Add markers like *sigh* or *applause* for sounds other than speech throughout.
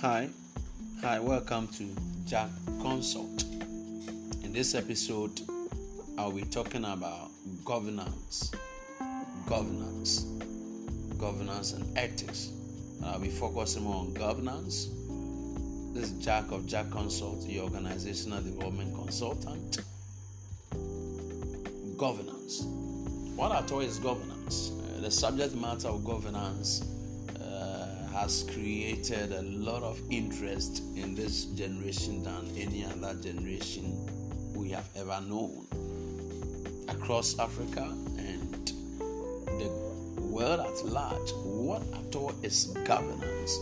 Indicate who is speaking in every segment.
Speaker 1: Hi, hi, welcome to Jack Consult. In this episode, I'll be talking about governance, governance, governance, and ethics. And I'll be focusing more on governance. This is Jack of Jack Consult, the organizational development consultant. Governance. What at all is governance? Uh, the subject matter of governance has created a lot of interest in this generation than any other generation we have ever known across Africa and the world at large. What at all is governance?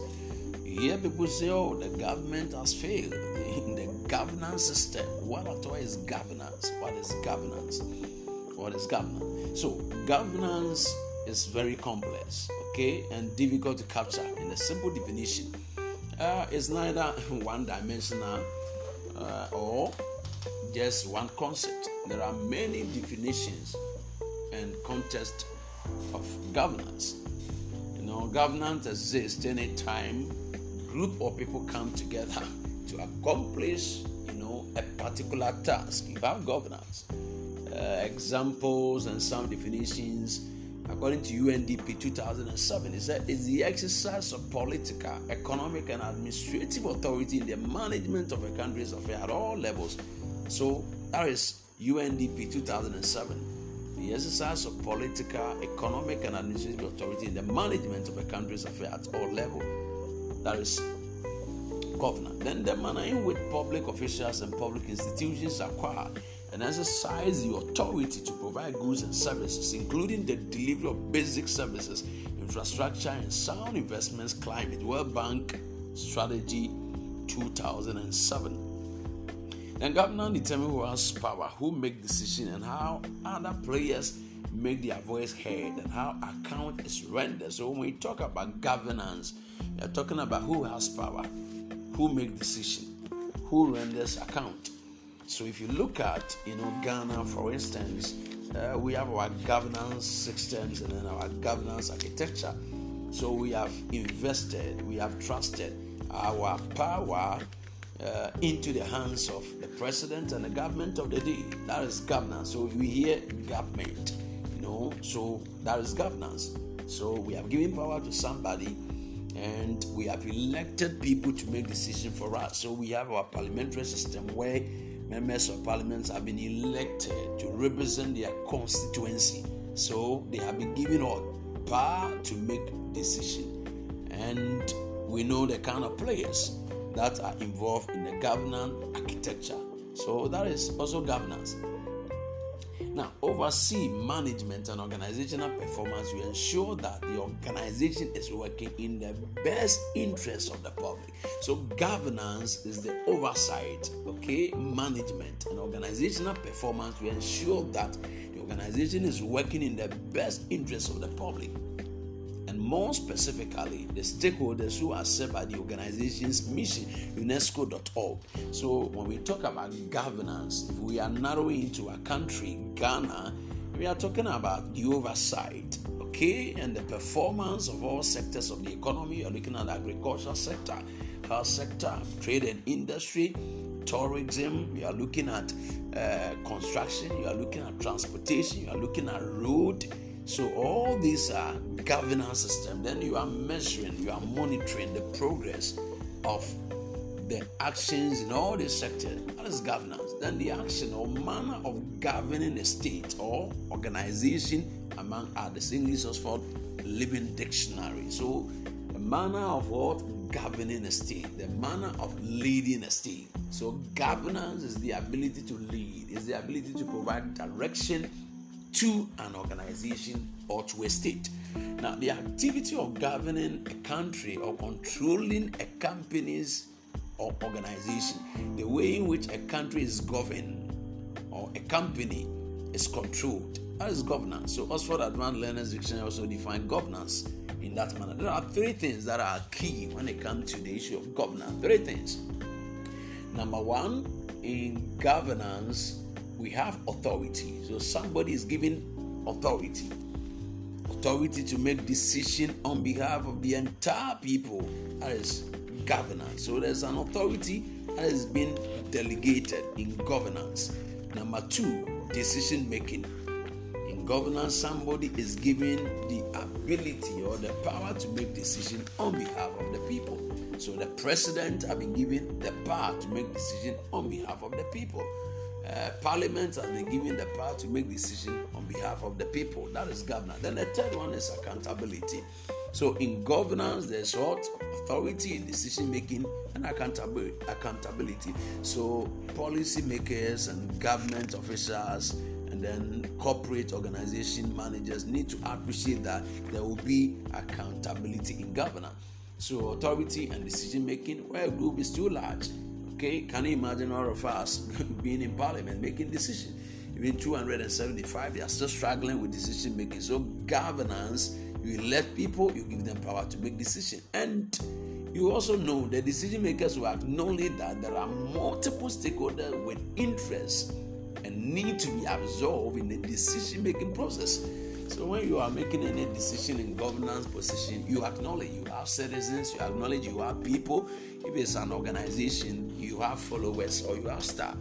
Speaker 1: Here, people say, oh, the government has failed *laughs* in the governance system. What at all is governance? What is governance? What is governance? So, governance is very complex okay, and difficult to capture in a simple definition. Uh, it's neither *laughs* one dimensional uh, or just one concept. There are many definitions and context of governance. You know, governance exists anytime group of people come together to accomplish, you know, a particular task. You have governance. Uh, examples and some definitions according to UNDP 2007, it said it's the exercise of political, economic, and administrative authority in the management of a country's affairs at all levels. So that is UNDP 2007. The exercise of political, economic, and administrative authority in the management of a country's affairs at all levels. That is governor. Then the manner in which public officials and public institutions acquire and exercise the authority to provide goods and services, including the delivery of basic services, infrastructure, and sound investments. Climate World Bank Strategy 2007. Then governance determine who has power, who make decisions, and how other players make their voice heard, and how account is rendered. So when we talk about governance, we are talking about who has power, who make decision, who renders account. So if you look at you know Ghana, for instance, uh, we have our governance systems and then our governance architecture. So we have invested, we have trusted our power uh, into the hands of the president and the government of the day. That is governance. So we hear government, you know. So that is governance. So we have given power to somebody and we have elected people to make decisions for us. So we have our parliamentary system where members of parliament have been elected to represent their constituency. So they have been given all power to make decisions. And we know the kind of players that are involved in the governance architecture. So that is also governance. Now, oversee management and organizational performance. To ensure that the organization is working in the best interest of the public. So, governance is the oversight, okay, management and organizational performance. To ensure that the organization is working in the best interest of the public and more specifically, the stakeholders who are served by the organization's mission, UNESCO.org. So, when we talk about governance, if we are narrowing into a country, Ghana, we are talking about the oversight, okay, and the performance of all sectors of the economy. You are looking at the agricultural sector, health sector, trade and industry, tourism, you are looking at uh, construction, you are looking at transportation, you are looking at road so all these are governance system. Then you are measuring, you are monitoring the progress of the actions in all the sectors. That is governance. Then the action or manner of governing a state or organization, among others. English is called Living Dictionary. So the manner of what governing a state, the manner of leading a state. So governance is the ability to lead, is the ability to provide direction to an organization or to a state. Now, the activity of governing a country or controlling a company's or organization, the way in which a country is governed or a company is controlled, that is governance. So, Oxford Advanced Learners Dictionary also define governance in that manner. There are three things that are key when it comes to the issue of governance. Three things. Number one, in governance, we have authority. So somebody is given authority. Authority to make decision on behalf of the entire people. That is governance. So there's an authority that has been delegated in governance. Number two, decision making. In governance, somebody is given the ability or the power to make decision on behalf of the people. So the president has been given the power to make decision on behalf of the people. Uh, parliament has been given the power to make decision on behalf of the people. That is governance. Then the third one is accountability. So in governance, there's what authority in decision making and accountability. Accountability. So policy makers and government officials and then corporate organization managers need to appreciate that there will be accountability in governance. So authority and decision making, where a group is too large, okay, can you imagine all of us *laughs* being in parliament making decisions? Even 275, they are still struggling with decision making. So governance, you elect people, you give them power to make decisions. And you also know the decision makers will acknowledge that there are multiple stakeholders with interests and need to be absorbed in the decision making process. So when you are making any decision in governance position, you acknowledge you have citizens, you acknowledge you have people. If it's an organization, you have followers or you have staff.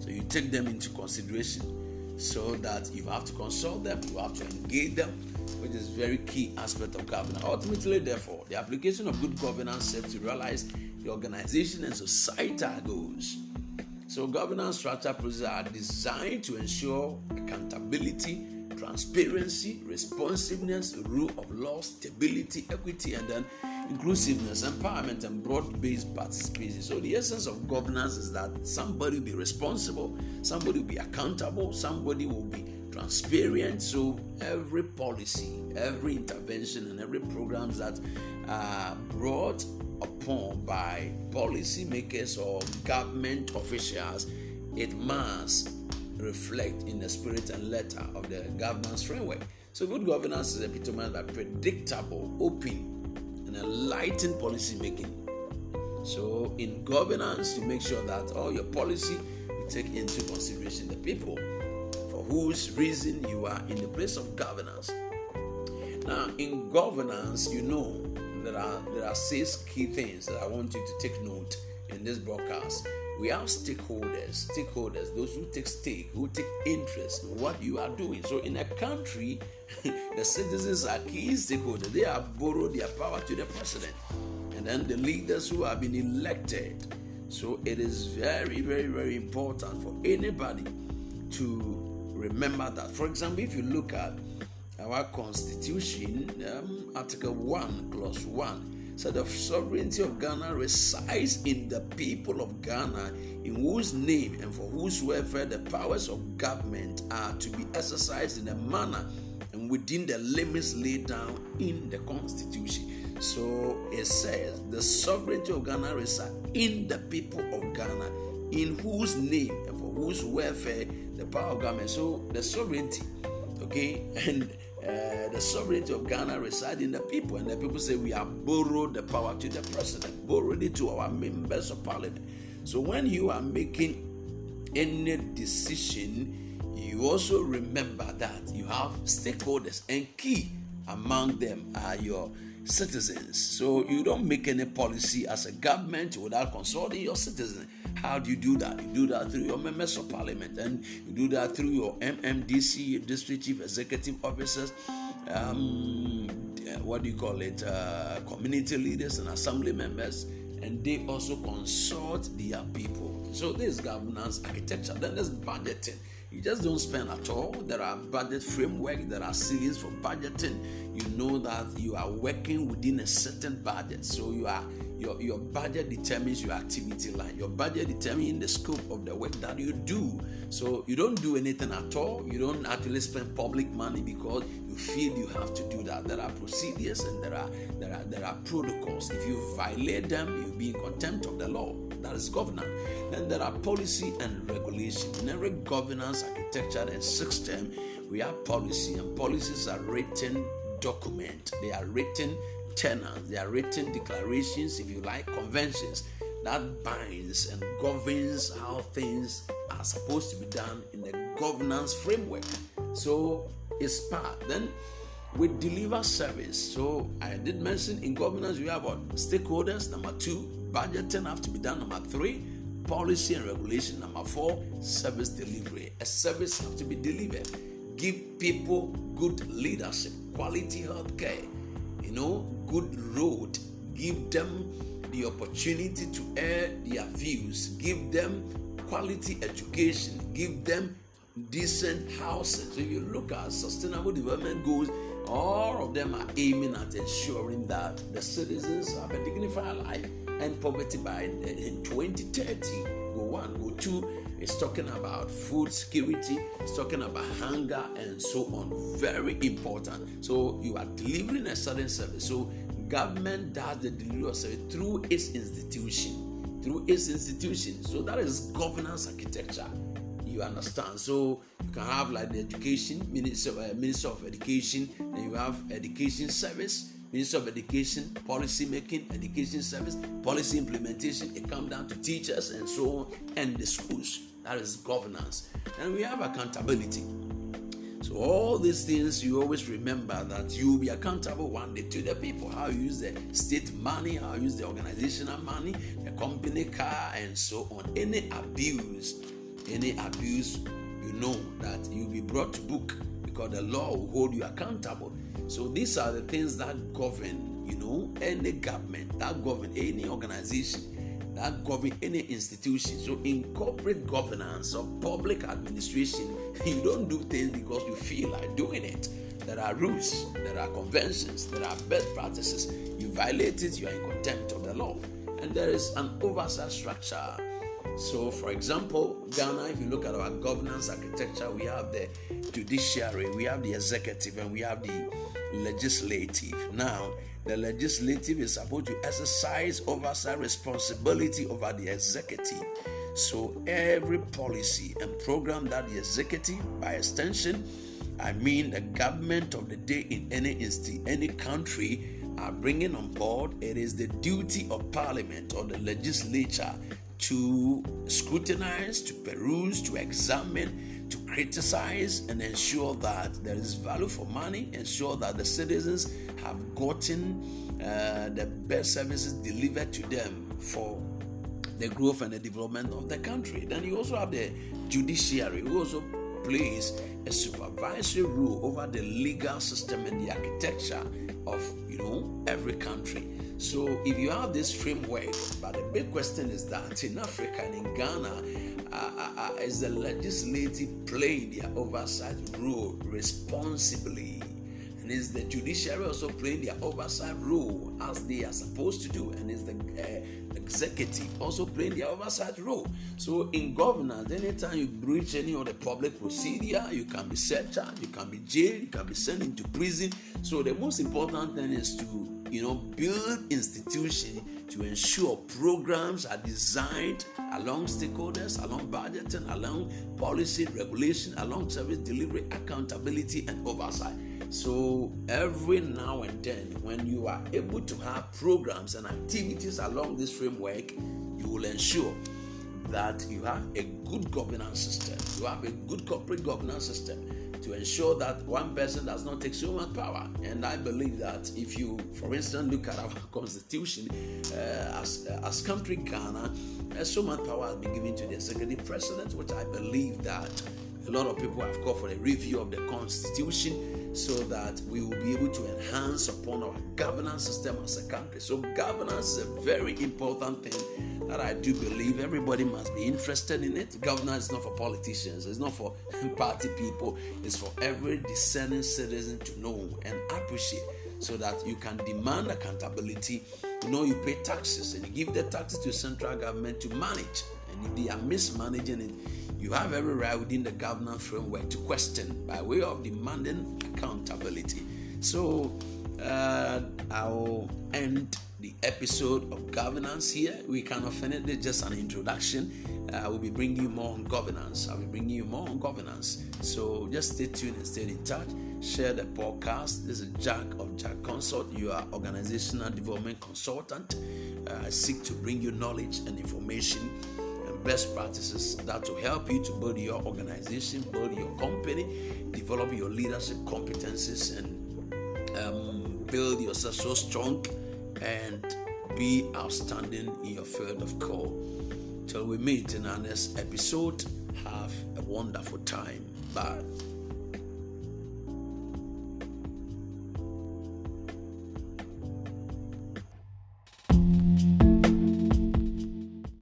Speaker 1: So you take them into consideration so that you have to consult them, you have to engage them, which is very key aspect of governance. Ultimately, therefore, the application of good governance serves to realize the organization and societal goals. So governance structure processes are designed to ensure accountability transparency, responsiveness, rule of law, stability, equity, and then inclusiveness, empowerment, and broad based participation. So, the essence of governance is that somebody will be responsible, somebody will be accountable, somebody will be transparent. So, every policy, every intervention, and every programs that are brought upon by policymakers or government officials, it must reflect in the spirit and letter of the governance framework. So, good governance is epitomized by predictable, open, and enlightened policy making. So, in governance, you make sure that all your policy you take into consideration the people for whose reason you are in the place of governance. Now, in governance, you know there are there are six key things that I want you to take note in this broadcast we have stakeholders, stakeholders, those who take stake, who take interest in what you are doing. So in a country, *laughs* the citizens are key stakeholders. They have borrowed their power to the president. And then the leaders who have been elected. So it is very, very, very important for anybody to remember that. For example, if you look at our constitution, um, Article 1, Clause 1, so the sovereignty of Ghana resides in the people of Ghana, in whose name and for whose welfare the powers of government are to be exercised in a manner and within the limits laid down in the Constitution. So it says the sovereignty of Ghana resides in the people of Ghana, in whose name and for whose welfare the power of government. So the sovereignty, okay, *laughs* and uh, the sovereignty of Ghana resides in the people, and the people say we have borrowed the power to the president, borrowed it to our members of parliament. So when you are making any decision, you also remember that you have stakeholders, and key among them are your citizens. So you don't make any policy as a government without consulting your citizens. How do you do that? You do that through your members of parliament, and you do that through your MMDC, district chief executive officers. Um, what do you call it? Uh, community leaders and assembly members, and they also consult their people. So this governance architecture. Then there's budgeting. You just don't spend at all. There are budget framework. There are series for budgeting. You know that you are working within a certain budget. So you are your, your budget determines your activity line. Your budget determines the scope of the work that you do. So you don't do anything at all. You don't actually spend public money because you feel you have to do that. There are procedures and there are there are there are protocols. If you violate them, you'll be in contempt of the law. That is governance. Then there are policy and regulation. In every governance architecture and system, we have policy, and policies are written document. They are written tenants, they are written declarations, if you like, conventions that binds and governs how things are supposed to be done in the governance framework. So it's part. Then we deliver service. So I did mention in governance we have what stakeholders. Number two, budgeting have to be done. Number three, policy and regulation. Number four, service delivery. A service have to be delivered. Give people good leadership, quality health care, you know, good road. Give them the opportunity to air their views. Give them quality education. Give them decent houses. So if you look at sustainable development goals, all of them are aiming at ensuring that the citizens have a dignified life and poverty by in 2030. Go one, go two. It's talking about food security. It's talking about hunger and so on. Very important. So you are delivering a certain service. So government does the delivery of service through its institution, through its institution. So that is governance architecture you understand. So you can have like the education minister, uh, minister of education, and you have education service, minister of education, policy making, education service, policy implementation. It comes down to teachers and so on, and the schools. That is governance, and we have accountability. So all these things you always remember that you will be accountable one day to the people. How you use the state money, how you use the organizational money, the company car, and so on. Any abuse any abuse, you know that you'll be brought to book because the law will hold you accountable. So these are the things that govern, you know, any government, that govern any organization, that govern any institution. So in corporate governance or public administration, *laughs* you don't do things because you feel like doing it. There are rules, there are conventions, there are best practices. You violate it, you are in contempt of the law. And there is an oversight structure so, for example, Ghana, if you look at our governance architecture, we have the judiciary, we have the executive, and we have the legislative. Now, the legislative is supposed to exercise oversight responsibility over the executive. So, every policy and program that the executive, by extension, I mean the government of the day in any any country, are bringing on board, it is the duty of parliament or the legislature to scrutinize, to peruse, to examine, to criticize, and ensure that there is value for money, ensure that the citizens have gotten uh, the best services delivered to them for the growth and the development of the country. Then you also have the judiciary, who also plays a supervisory role over the legal system and the architecture of you know every country. So if you have this framework, but the big question is that in Africa and in Ghana, uh, uh, uh, is the legislative playing their oversight role responsibly? And is the judiciary also playing their oversight role as they are supposed to do? And is the uh, executive also playing their oversight role? So in governance, anytime you breach any of the public procedure, you can be set you can be jailed, you can be sent into prison. So the most important thing is to you know, build institutions to ensure programs are designed along stakeholders, along budgeting, along policy, regulation, along service delivery, accountability, and oversight. So every now and then, when you are able to have programs and activities along this framework, you will ensure that you have a good governance system, you have a good corporate governance system to ensure that one person does not take so much power. And I believe that if you, for instance, look at our *laughs* constitution, uh, as, uh, as country Ghana, uh, so much power has been given to the executive president, which I believe that a lot of people have called for a review of the constitution so that we will be able to enhance upon our governance system as a country. So, governance is a very important thing that I do believe everybody must be interested in it. Governance is not for politicians, it's not for *laughs* party people, it's for every discerning citizen to know and appreciate so that you can demand accountability. You know, you pay taxes and you give the taxes to central government to manage. And if they are mismanaging it, you have every right within the governance framework to question by way of demanding accountability. So, uh, I'll end the episode of governance here. We kind of finished just an introduction. Uh, I will be bringing you more on governance. I will be bringing you more on governance. So just stay tuned and stay in touch. Share the podcast. This is Jack of Jack Consult. You are organizational development consultant. Uh, I seek to bring you knowledge and information and best practices that will help you to build your organization, build your company, develop your leadership competencies, and um, build yourself so strong and be outstanding in your field of call. Till we meet in our next episode, have a wonderful time. Bye.